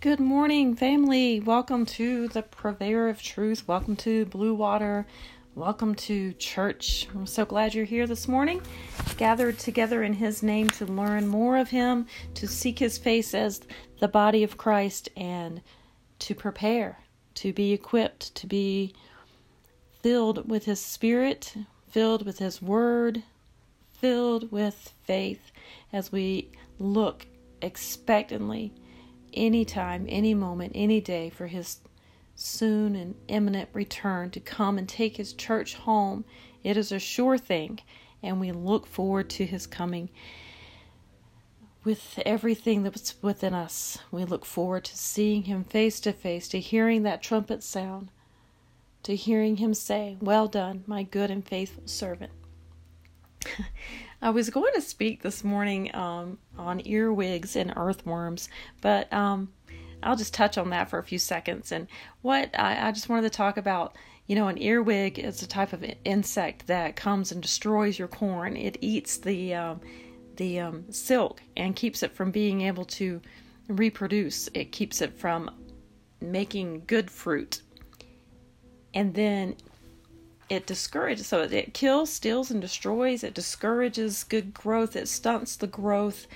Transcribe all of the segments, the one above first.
Good morning, family. Welcome to the Purveyor of Truth. Welcome to Blue Water. Welcome to church. I'm so glad you're here this morning, gathered together in His name to learn more of Him, to seek His face as the body of Christ, and to prepare, to be equipped, to be filled with His Spirit, filled with His Word, filled with faith as we look expectantly any time, any moment, any day for his soon and imminent return to come and take his church home. It is a sure thing, and we look forward to his coming with everything that's within us. We look forward to seeing him face to face, to hearing that trumpet sound, to hearing him say, Well done, my good and faithful servant. I was going to speak this morning um, on earwigs and earthworms, but um, I'll just touch on that for a few seconds. And what I, I, just wanted to talk about, you know, an earwig is a type of insect that comes and destroys your corn. It eats the um, the um, silk and keeps it from being able to reproduce. It keeps it from making good fruit. And then it discourages so it kills steals and destroys. It discourages good growth. It stunts the growth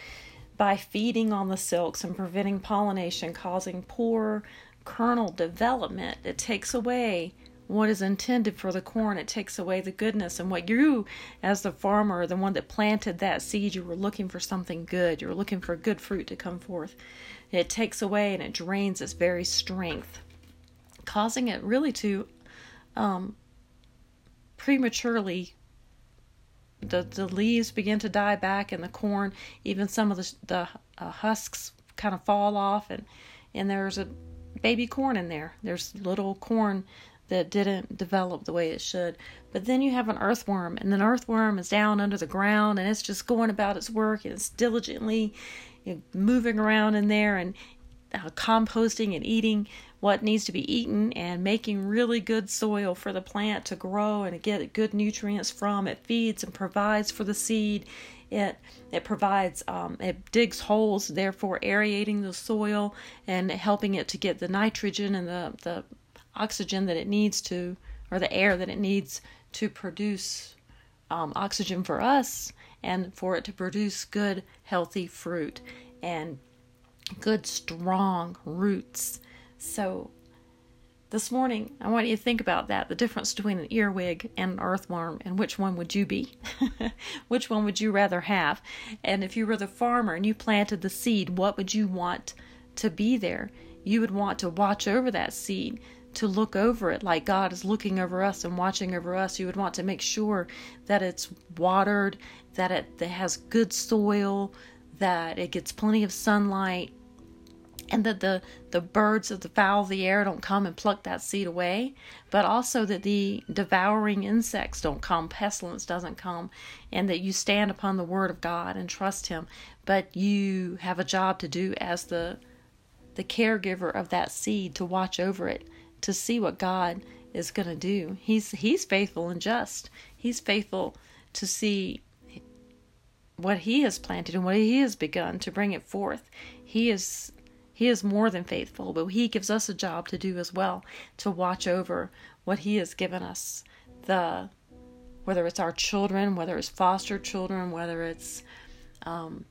by feeding on the silks and preventing pollination causing poor kernel development. It takes away what is intended for the corn. It takes away the goodness. And what you as the farmer the one that planted that seed you were looking for something good. You were looking for good fruit to come forth. It takes away and it drains its very strength causing it really to um, prematurely the the leaves begin to die back and the corn even some of the the uh, husks kind of fall off and and there's a baby corn in there. There's little corn that didn't develop the way it should. But then you have an earthworm and an earthworm is down under the ground and it's just going about its work and it's diligently you know, moving around in there and uh, composting and eating what needs to be eaten and making really good soil for the plant to grow and to get good nutrients from. It feeds and provides for the seed. It it provides um, it digs holes, therefore aerating the soil and helping it to get the nitrogen and the the oxygen that it needs to, or the air that it needs to produce um, oxygen for us and for it to produce good healthy fruit and good strong roots so, this morning, I want you to think about that the difference between an earwig and an earthworm, and which one would you be? which one would you rather have? And if you were the farmer and you planted the seed, what would you want to be there? You would want to watch over that seed, to look over it like God is looking over us and watching over us. You would want to make sure that it's watered, that it has good soil, that it gets plenty of sunlight, and that the the birds of the fowl of the air don't come and pluck that seed away but also that the devouring insects don't come pestilence doesn't come and that you stand upon the word of god and trust him but you have a job to do as the the caregiver of that seed to watch over it to see what god is going to do. He's he's faithful and just. He's faithful to see what he has planted and what he has begun to bring it forth. He is he is more than faithful, but He gives us a job to do as well to watch over what He has given us. The whether it's our children, whether it's foster children, whether it's um,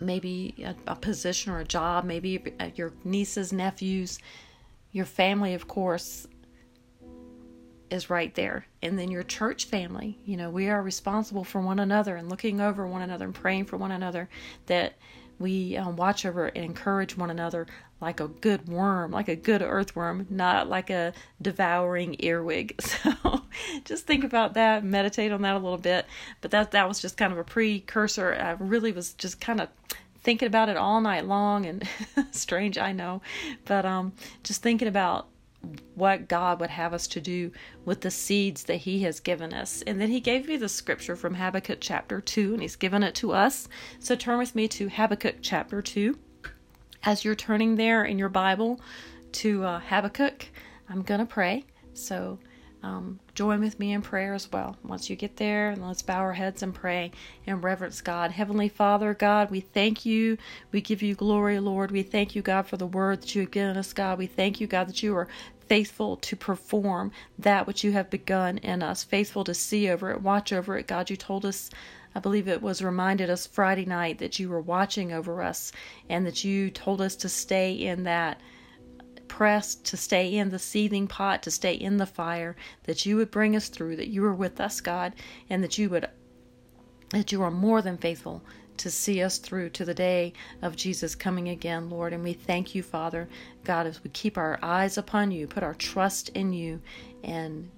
maybe a, a, position or a job, maybe your nieces, nephews, your family, of course, is right there. And then your church family. You know, we are responsible for one another and looking over one another and praying for one another that we um, watch over and encourage one another like a good worm, like a good earthworm, not like a devouring earwig. So just think about that, meditate on that a little bit. But that that was just kind of a precursor. I really was just kind of thinking about it all night long and strange, I know, but um just thinking about what God would have us to do with the seeds that He has given us. And then He gave me the scripture from Habakkuk chapter 2, and He's given it to us. So turn with me to Habakkuk chapter 2. As you're turning there in your Bible to uh, Habakkuk, I'm going to pray. So um, join with me in prayer as well. Once you get there, and let's bow our heads and pray and reverence God. Heavenly Father, God, we thank you. We give you glory, Lord. We thank you, God, for the word that you have given us, God. We thank you, God, that you are faithful to perform that which you have begun in us, faithful to see over it, watch over it. God, you told us. I believe it was reminded us Friday night that you were watching over us and that you told us to stay in that press to stay in the seething pot, to stay in the fire, that you would bring us through, that you were with us, God, and that you would that you are more than faithful to see us through to the day of Jesus coming again, Lord. And we thank you, Father, God, as we keep our eyes upon you, put our trust in you, and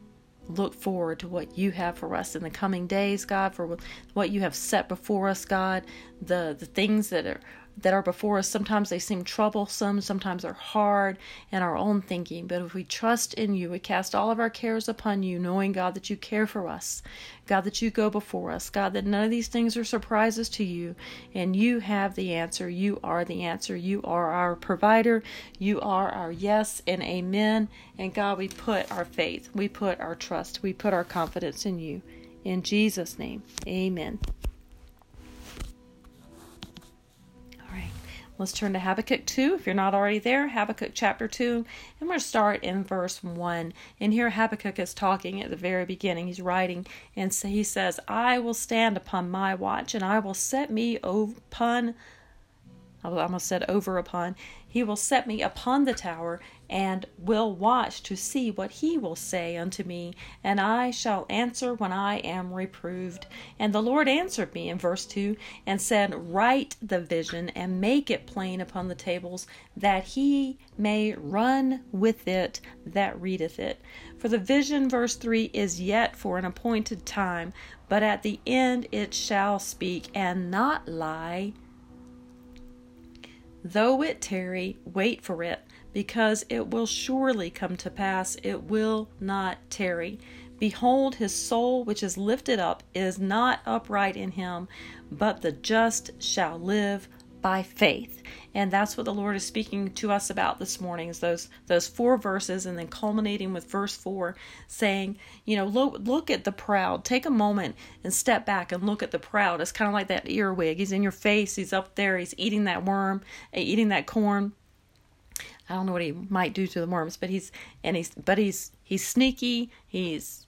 look forward to what you have for us in the coming days, God, for what you have set before us, God, the the things that are that are before us. Sometimes they seem troublesome, sometimes they're hard in our own thinking. But if we trust in you, we cast all of our cares upon you, knowing, God, that you care for us, God, that you go before us, God, that none of these things are surprises to you, and you have the answer. You are the answer. You are our provider. You are our yes and amen. And God, we put our faith, we put our trust, we put our confidence in you. In Jesus' name, amen. Let's turn to Habakkuk 2. If you're not already there, Habakkuk chapter 2. And we're going to start in verse 1. And here Habakkuk is talking at the very beginning. He's writing, and so he says, I will stand upon my watch, and I will set me upon I almost said over upon. He will set me upon the tower, and will watch to see what he will say unto me, and I shall answer when I am reproved. And the Lord answered me in verse 2 and said, Write the vision and make it plain upon the tables, that he may run with it that readeth it. For the vision, verse 3, is yet for an appointed time, but at the end it shall speak and not lie. Though it tarry, wait for it, because it will surely come to pass, it will not tarry. Behold, his soul which is lifted up is not upright in him, but the just shall live by faith. And that's what the Lord is speaking to us about this morning is those those four verses and then culminating with verse 4 saying, you know, look look at the proud. Take a moment and step back and look at the proud. It's kind of like that earwig. He's in your face, he's up there, he's eating that worm, eating that corn. I don't know what he might do to the worms, but he's and he's but he's he's sneaky. He's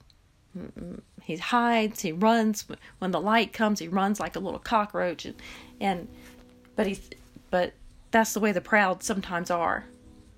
mm, he hides, he runs. When the light comes, he runs like a little cockroach. And, and but he's but that's the way the proud sometimes are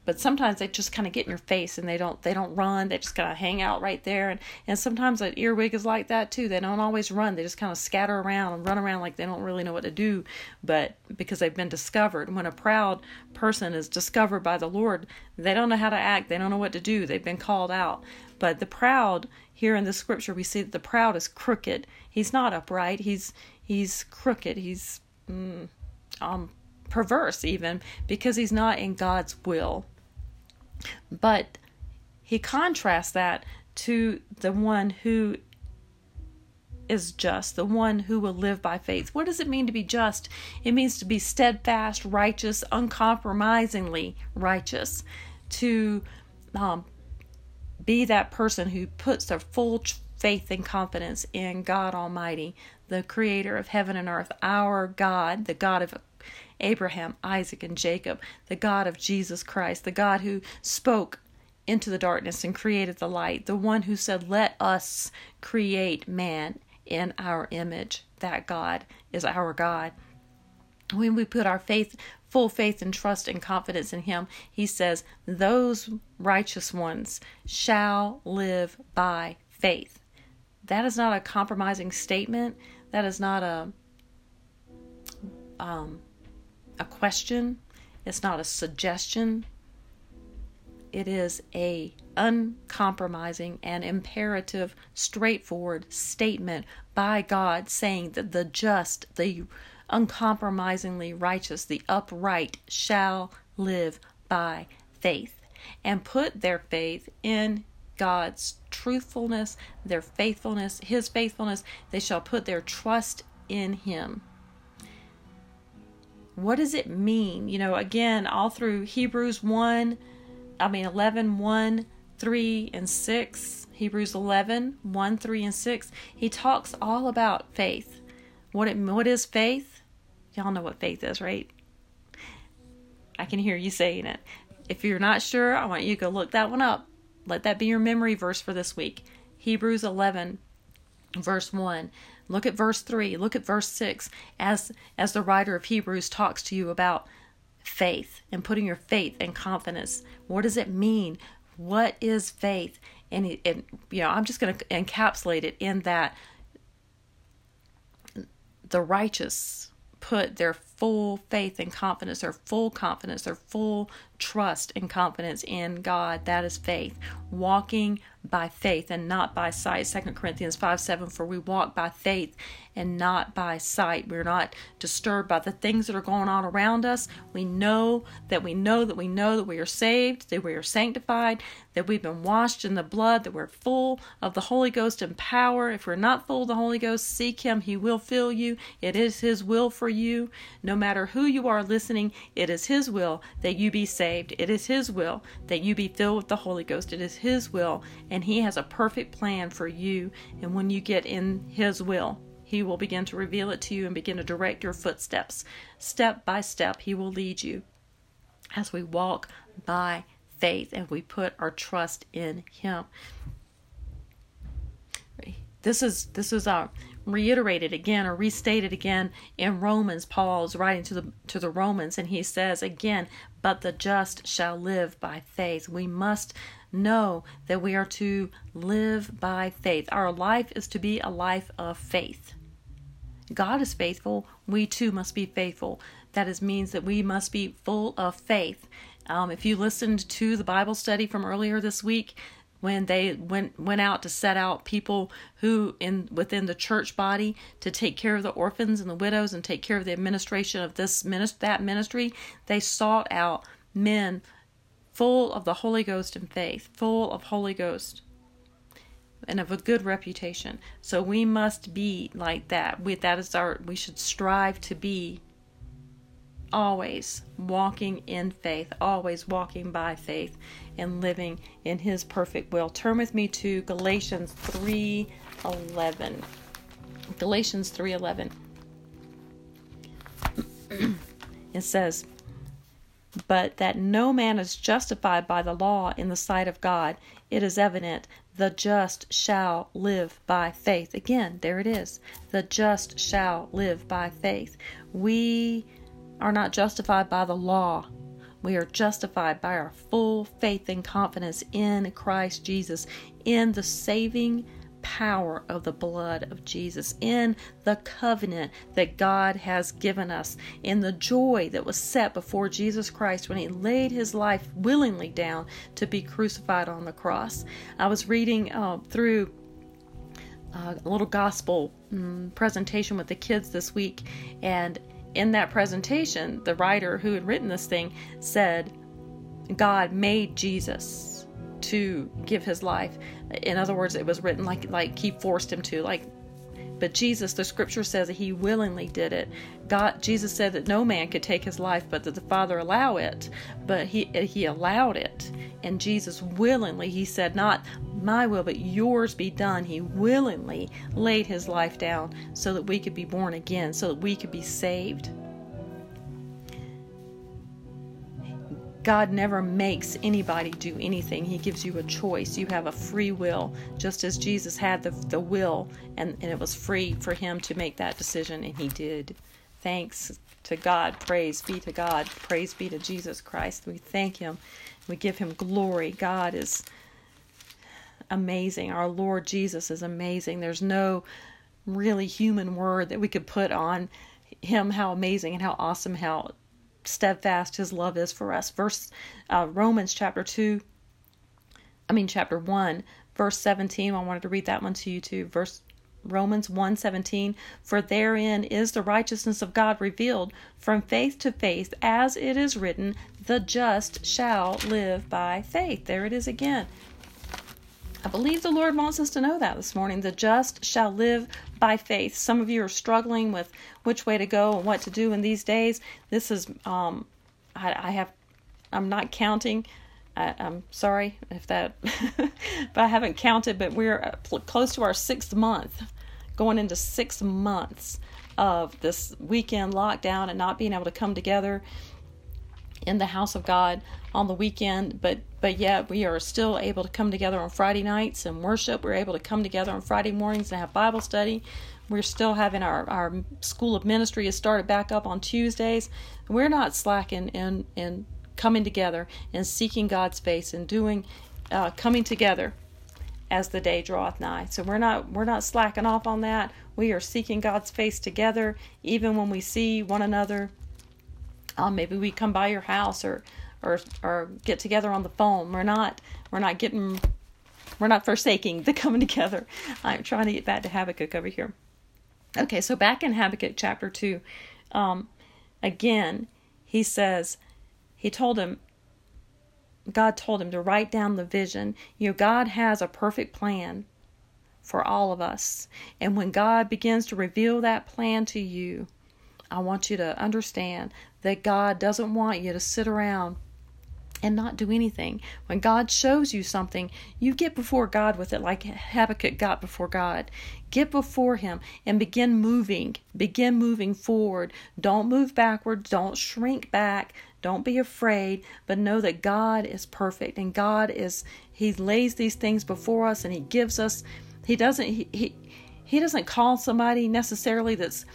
but sometimes they just kind of get in your face and they don't they don't run they just kind of hang out right there. And and sometimes an earwig is like that too. They don't always run they just kind of scatter around and run around like they don't really know what to do. But because they've been discovered when a proud person is discovered by the lord they don't know how to act they don't know what to do they've been called out. But the proud here in the scripture we see that the proud is crooked. He's not upright he's he's crooked he's mm, um, perverse, even because he's not in God's will. But he contrasts that to the one who is just, the one who will live by faith. What does it mean to be just? It means to be steadfast, righteous, uncompromisingly righteous, to um, be that person who puts their full faith and confidence in God Almighty, the creator of heaven and earth, our God, the God of Abraham, Isaac, and Jacob, the God of Jesus Christ, the God who spoke into the darkness and created the light, the one who said, Let us create man in our image. That God is our God. When we put our faith, full faith and trust and confidence in Him, He says, Those righteous ones shall live by faith. That is not a compromising statement. That is not a um, a question, it's not a suggestion. It is a uncompromising and imperative straightforward statement by God saying that the just, the uncompromisingly righteous, the upright shall live by faith and put their faith in God's truthfulness, their faithfulness, His faithfulness. They shall put their trust in Him what does it mean? You know, again, all through Hebrews 1, I mean 11 1 3 and 6, Hebrews 11, 1, 3, and 6, he talks all about faith. What, it, what is faith? Y'all know what faith is, right? I can hear you saying it. If you're not sure, I want you to go look that one up. Let that be your memory verse for this week. Hebrews 11, verse 1. Look at verse 3. Look at verse 6 as, as the writer of Hebrews talks to you about faith and putting your faith and confidence. What does it mean? What is faith? And, and you know, I'm just going to encapsulate it in that the righteous put their full faith and confidence, their full confidence, their full trust and confidence in God. That is faith. Walking by faith and not by sight. 2 Corinthians 5 7 For we walk by faith and not by sight. We're not disturbed by the things that are going on around us. We know that we know that we know that we are saved, that we are sanctified, that we've been washed in the blood, that we're full of the Holy Ghost and power. If we're not full of the Holy Ghost, seek Him. He will fill you. It is His will for you. No matter who you are listening, it is His will that you be saved. It is His will that you be filled with the Holy Ghost. It is His will, and He has a perfect plan for you. And when you get in His will, He will begin to reveal it to you and begin to direct your footsteps. Step by step, He will lead you as we walk by faith and we put our trust in Him. This is this is our reiterated again or restated again in Romans. Paul is writing to the to the Romans and he says again, but the just shall live by faith. We must know that we are to live by faith. Our life is to be a life of faith. God is faithful. We too must be faithful. That is means that we must be full of faith. Um, if you listened to the Bible study from earlier this week, when they went went out to set out people who in within the church body to take care of the orphans and the widows and take care of the administration of this ministry that ministry. They sought out men full of the Holy Ghost and faith full of Holy Ghost and of a good reputation. So we must be like that. We that is our we should strive to be always walking in faith, always walking by faith and living in his perfect will. Turn with me to Galatians 3:11. Galatians 3:11. it says, "But that no man is justified by the law in the sight of God, it is evident the just shall live by faith." Again, there it is. The just shall live by faith. We are not justified by the law. We are justified by our full faith and confidence in Christ Jesus, in the saving power of the blood of Jesus, in the covenant that God has given us, in the joy that was set before Jesus Christ when he laid his life willingly down to be crucified on the cross. I was reading uh, through uh, a little gospel um, presentation with the kids this week, and in that presentation, the writer who had written this thing said, God made Jesus to give his life. In other words, it was written like like he forced him to, like but Jesus, the scripture says that he willingly did it. God, Jesus said that no man could take his life, but that the Father allow it. But he he allowed it, and Jesus willingly, he said, not my will, but yours be done. He willingly laid his life down so that we could be born again, so that we could be saved. God never makes anybody do anything. He gives you a choice. You have a free will, just as Jesus had the, the will, and, and it was free for him to make that decision, and he did. Thanks to God. Praise be to God. Praise be to Jesus Christ. We thank him. We give him glory. God is amazing. Our Lord Jesus is amazing. There's no really human word that we could put on him how amazing and how awesome how steadfast his love is for us. Verse uh, Romans chapter 2, I mean chapter 1, verse 17. I wanted to read that one to you too. Verse Romans 1:17 For therein is the righteousness of God revealed from faith to faith as it is written the just shall live by faith. There it is again. I believe the Lord wants us to know that this morning. The just shall live by faith. Some of you are struggling with which way to go and what to do in these days. This is, um, I, I have, I'm not counting I, am sorry if that, but I haven't counted, but we're uh, close to our sixth month, going into six months of this weekend lockdown and not being able to come together in the house of God on the weekend, but but yet we are still able to come together on Friday nights and worship. We're able to come together on Friday mornings and have Bible study. We're still having our, our school of ministry has started back up on Tuesdays. We're not slacking in in coming together and seeking God's face and doing uh, coming together as the day draweth nigh. So we're not we're not slacking off on that. We are seeking God's face together, even when we see one another. Um, maybe we come by your house or or or get together on the phone. We're not we're not getting we're not forsaking the coming together. I'm trying to get back to Habakkuk over here. Okay, so back in Habakkuk chapter two, um, again he says he told him God told him to write down the vision. You know, God has a perfect plan for all of us. And when God begins to reveal that plan to you, I want you to understand that God doesn't want you to sit around and not do anything. When God shows you something, you get before God with it like Habakkuk got before God. Get before Him and begin moving. Begin moving forward. Don't move backwards. Don't shrink back. Don't be afraid, but know that God is perfect and God is he lays these things before us and he gives us he doesn't he he, he doesn't call somebody necessarily that's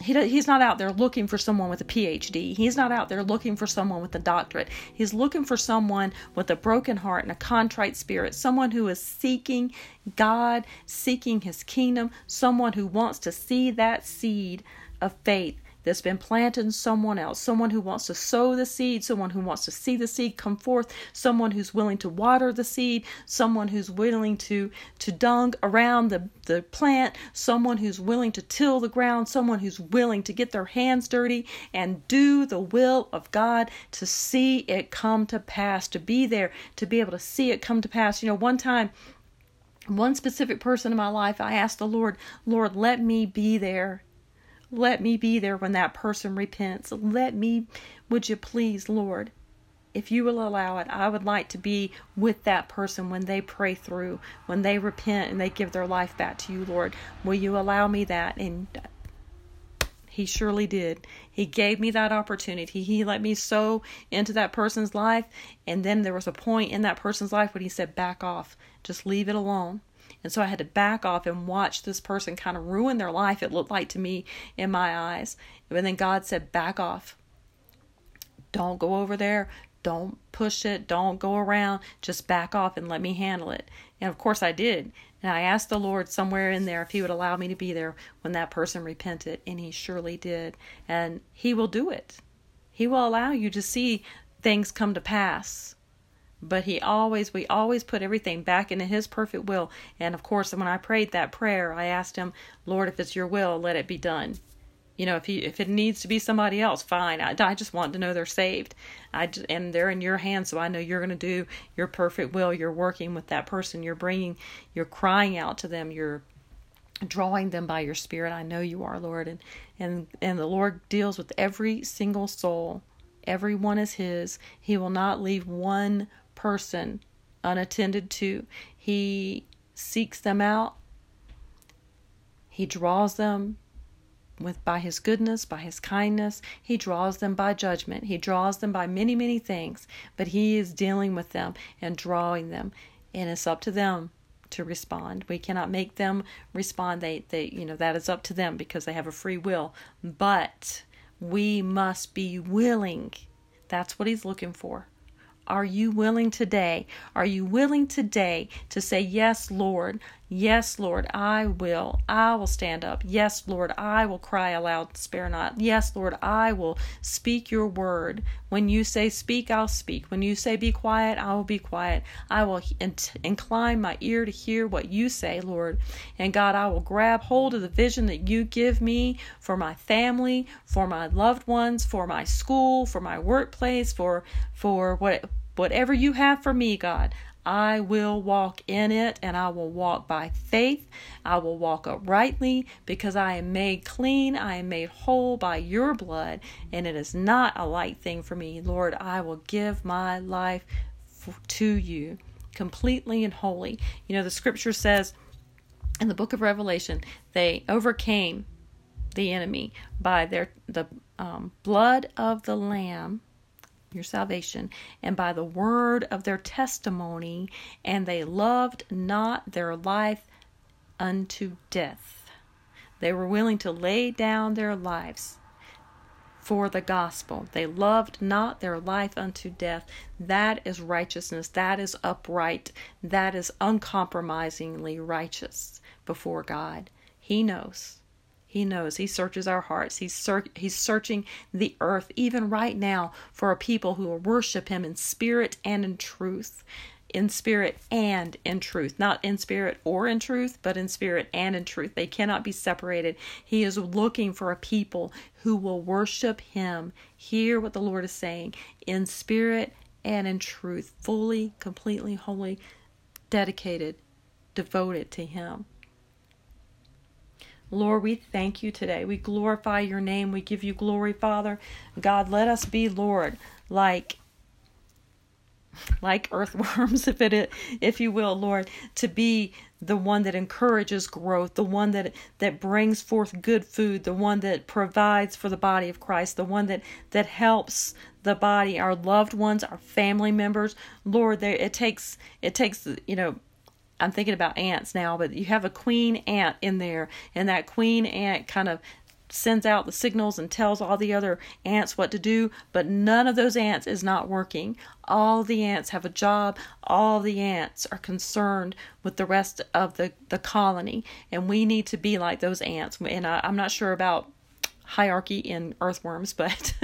he, he's not out there looking for someone with a PhD. He's not out there looking for someone with a doctorate. He's looking for someone with a broken heart and a contrite spirit, someone who is seeking God, seeking his kingdom, someone who wants to see that seed of faith that's been planted in someone else, someone who wants to sow the seed, someone who wants to see the seed come forth, someone who's willing to water the seed, someone who's willing to to dung around the, the plant, someone who's willing to till the ground, someone who's willing to get their hands dirty and do the will of God to see it come to pass, to be there, to be able to see it come to pass. You know, one time one specific person in my life, I asked the Lord, Lord, let me be there let me be there when that person repents. Let me, would you please, Lord, if you will allow it, I would like to be with that person when they pray through, when they repent and they give their life back to you, Lord. Will you allow me that? And he surely did. He gave me that opportunity. He let me sow into that person's life. And then there was a point in that person's life when he said, back off, just leave it alone. And so I had to back off and watch this person kind of ruin their life, it looked like to me in my eyes. And then God said, back off. Don't go over there. Don't push it. Don't go around. Just back off and let me handle it. And of course I did. And I asked the Lord somewhere in there if He would allow me to be there when that person repented. And He surely did. And He will do it. He will allow you to see things come to pass but he always we always put everything back into his perfect will. And of course when i prayed that prayer i asked him lord if it's your will let it be done. You know if he if it needs to be somebody else fine. I, I just want to know they're saved. I and they're in your hands so i know you're going to do your perfect will. You're working with that person. You're bringing you're crying out to them. You're drawing them by your spirit. I know you are lord. And and and the lord deals with every single soul. Everyone is his. He will not leave one person unattended to. He seeks them out. He draws them with by his goodness, by his kindness. He draws them by judgment. He draws them by many, many things, but he is dealing with them and drawing them. And it's up to them to respond. We cannot make them respond. They they you know that is up to them because they have a free will. But we must be willing. That's what he's looking for. Are you willing today? Are you willing today to say, Yes, Lord, Yes, Lord, I will. I will stand up. Yes, Lord, I will cry aloud, spare not. Yes, Lord, I will speak your word. When you say speak, I'll speak. When you say be quiet, I will be quiet. I will incline my ear to hear what you say, Lord. And God, I will grab hold of the vision that you give me for my family, for my loved ones, for my school, for my workplace, for for what whatever you have for me, God. I will walk in it and I will walk by faith. I will walk uprightly because I am made clean. I am made whole by your blood, and it is not a light thing for me. Lord, I will give my life to you, completely and wholly. You know, the scripture says in the book of Revelation, they overcame the enemy by their the um, blood of the lamb your salvation and by the word of their testimony and they loved not their life unto death they were willing to lay down their lives for the gospel. They loved not their life unto death. That is righteousness. That is upright. That is uncompromisingly righteous before God. He knows. He knows. He searches our hearts. He's, ser- he's searching the earth, even right now, for a people who will worship Him in spirit and in truth in spirit and in truth. Not in spirit or in truth, but in spirit and in truth. They cannot be separated. He is looking for a people who will worship Him. Hear what the Lord is saying in spirit and in truth, fully, completely, wholly dedicated, devoted to Him. Lord, we thank you today. We glorify your name. We give you glory, Father. God, let us be, Lord, like like earthworms, if it, if you will, Lord, to be the one that encourages growth, the one that that brings forth good food, the one that provides for the body of Christ, the one that that helps the body, our loved ones, our family members. Lord, there it takes it takes you know I'm thinking about ants now, but you have a queen ant in there, and that queen ant kind of sends out the signals and tells all the other ants what to do, but none of those ants is not working. All the ants have a job, all the ants are concerned with the rest of the, the colony, and we need to be like those ants. And I, I'm not sure about hierarchy in earthworms but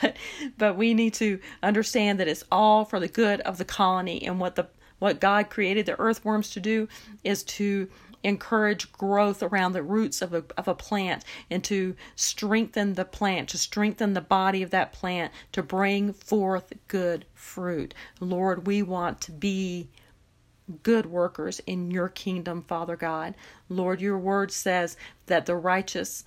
but but we need to understand that it's all for the good of the colony and what the what God created the earthworms to do is to encourage growth around the roots of a, of a plant and to strengthen the plant, to strengthen the body of that plant, to bring forth good fruit. Lord, we want to be good workers in your kingdom, Father God. Lord, your word says that the righteous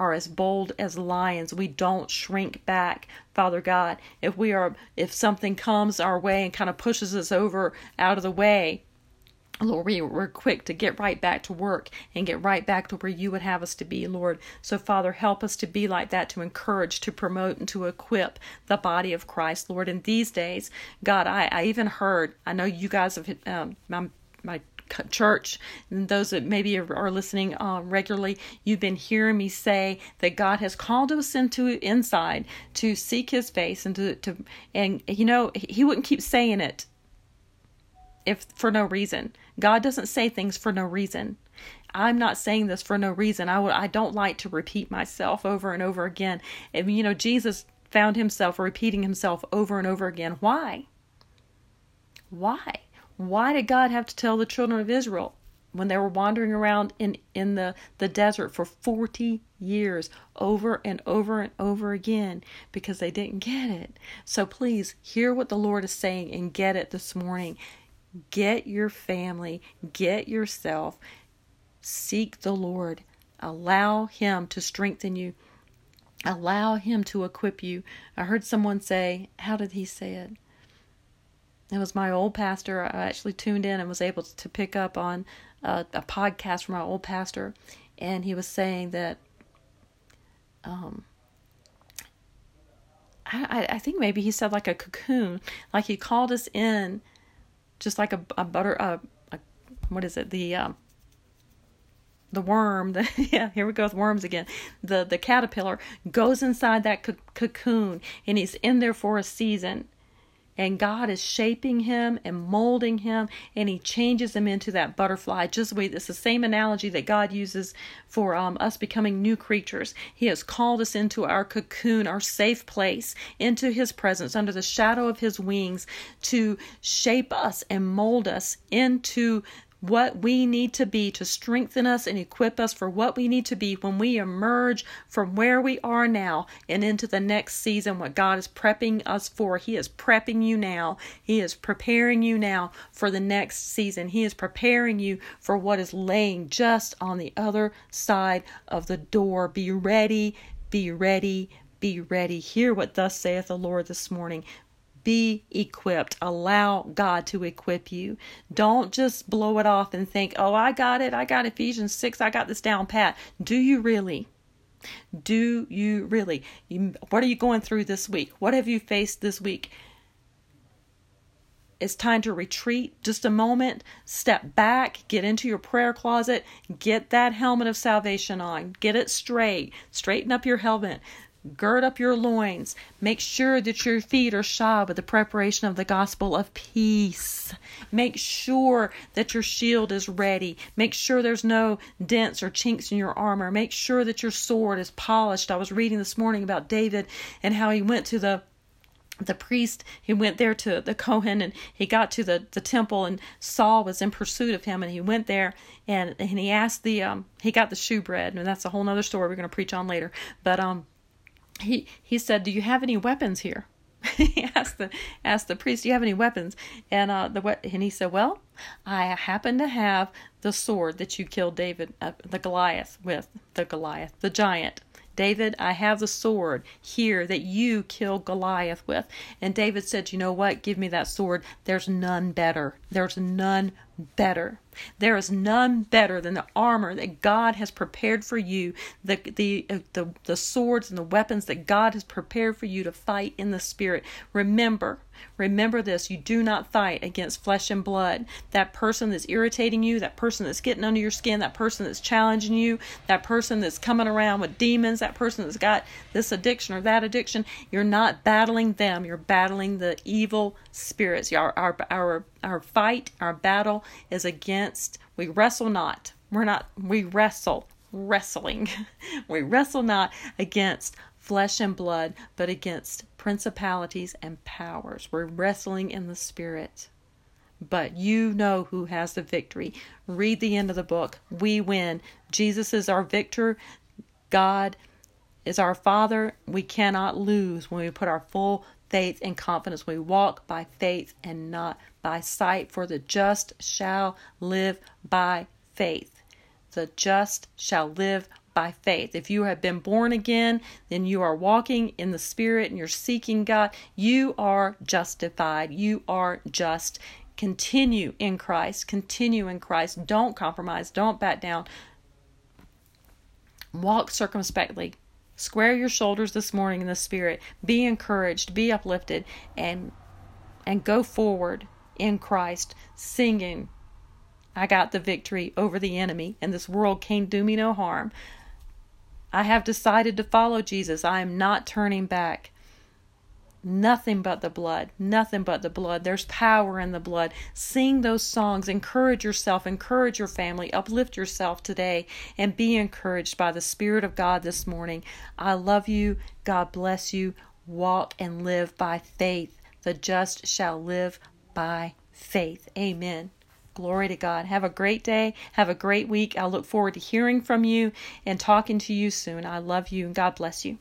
are as bold as lions. We don't shrink back, Father God. If we are if something comes our way and kind of pushes us over out of the way, Lord, we, we're quick to get right back to work and get right back to where you would have us to be, Lord. So, Father, help us to be like that, to encourage, to promote, and to equip the body of Christ, Lord. In these days, God, I, I even heard, I know you guys have, um, my, my church and those that maybe are listening uh, regularly you've been hearing me say that god has called us into inside to seek his face and to, to and you know he wouldn't keep saying it if for no reason. God doesn't say things for no reason. I'm not saying this for no reason. I would I don't like to repeat myself over and over again. And you know, Jesus found himself repeating himself over and over again. Why? Why? Why did God have to tell the children of Israel when they were wandering around in, in the, the desert for 40 years over and over and over again because they didn't get it. So please hear what the Lord is saying and get it this morning. Get your family, get yourself, seek the Lord, allow Him to strengthen you, allow Him to equip you. I heard someone say, How did he say it? It was my old pastor. I actually tuned in and was able to pick up on a, a podcast from my old pastor, and he was saying that um, I, I think maybe he said like a cocoon, like he called us in just like a, a butter a, a what is it? The um, the worm. The yeah here we go with worms again. The the caterpillar goes inside that co- cocoon and he's in there for a season and God is shaping him and molding him and he changes him into that butterfly. Just wait it's the same analogy that God uses for um, us becoming new creatures. He has called us into our cocoon our safe place into his presence under the shadow of his wings to shape us and mold us into what we need to be to strengthen us and equip us for what we need to be when we emerge from where we are now and into the next season, what God is prepping us for. He is prepping you now, He is preparing you now for the next season. He is preparing you for what is laying just on the other side of the door. Be ready, be ready, be ready. Hear what thus saith the Lord this morning. Be equipped. Allow God to equip you. Don't just blow it off and think, oh, I got it. I got Ephesians 6. I got this down pat. Do you really? Do you really? You, what are you going through this week? What have you faced this week? It's time to retreat just a moment, step back, get into your prayer closet, get that helmet of salvation on, get it straight, straighten up your helmet, gird up your loins, make sure that your feet are shod with the preparation of the gospel of peace. Make sure that your shield is ready. Make sure there's no dents or chinks in your armor. Make sure that your sword is polished. I was reading this morning about David and how he went to the the priest he went there to the Kohen and he got to the, the temple and Saul was in pursuit of him and he went there and and he asked the um he got the shewbread and that's a whole nother story we're to preach on later but um he he said do you have any weapons here? He asked the asked the priest do you have any weapons? And uh the and he said well I happen to have the sword that you killed David uh, the Goliath with the Goliath the giant David, I have the sword here that you killed Goliath with. And David said, You know what? Give me that sword. There's none better. There's none better. There is none better than the armor that God has prepared for you, the, the, uh, the, the swords and the weapons that God has prepared for you to fight in the Spirit. Remember, remember this you do not fight against flesh and blood. That person that's irritating you, that person that's getting under your skin, that person that's challenging you, that person that's coming around with demons, that person that's got this addiction or that addiction, you're not battling them. You're battling the evil spirits. Our, our, our, our fight, our battle is against, we wrestle not. We're not, we wrestle, wrestling. we wrestle not against flesh and blood, but against principalities and powers. We're wrestling in the spirit. But you know who has the victory. Read the end of the book. We win. Jesus is our victor. God is our Father. We cannot lose when we put our full faith and confidence. We walk by faith and not by sight, for the just shall live by faith. The just shall live by faith. If you have been born again, then you are walking in the Spirit and you're seeking God. You are justified. You are just. Continue in Christ. Continue in Christ. Don't compromise. Don't back down. Walk circumspectly. Square your shoulders this morning in the Spirit. Be encouraged. Be uplifted. And and go forward in Christ, singing, I got the victory over the enemy, and this world can't do me no harm. I have decided to follow Jesus. I am not turning back. Nothing but the blood. Nothing but the blood. There's power in the blood. Sing those songs. Encourage yourself. Encourage your family. Uplift yourself today and be encouraged by the Spirit of God this morning. I love you. God bless you. Walk and live by faith. The just shall live by faith. Amen. Glory to God. Have a great day. Have a great week. I look forward to hearing from you and talking to you soon. I love you and God bless you.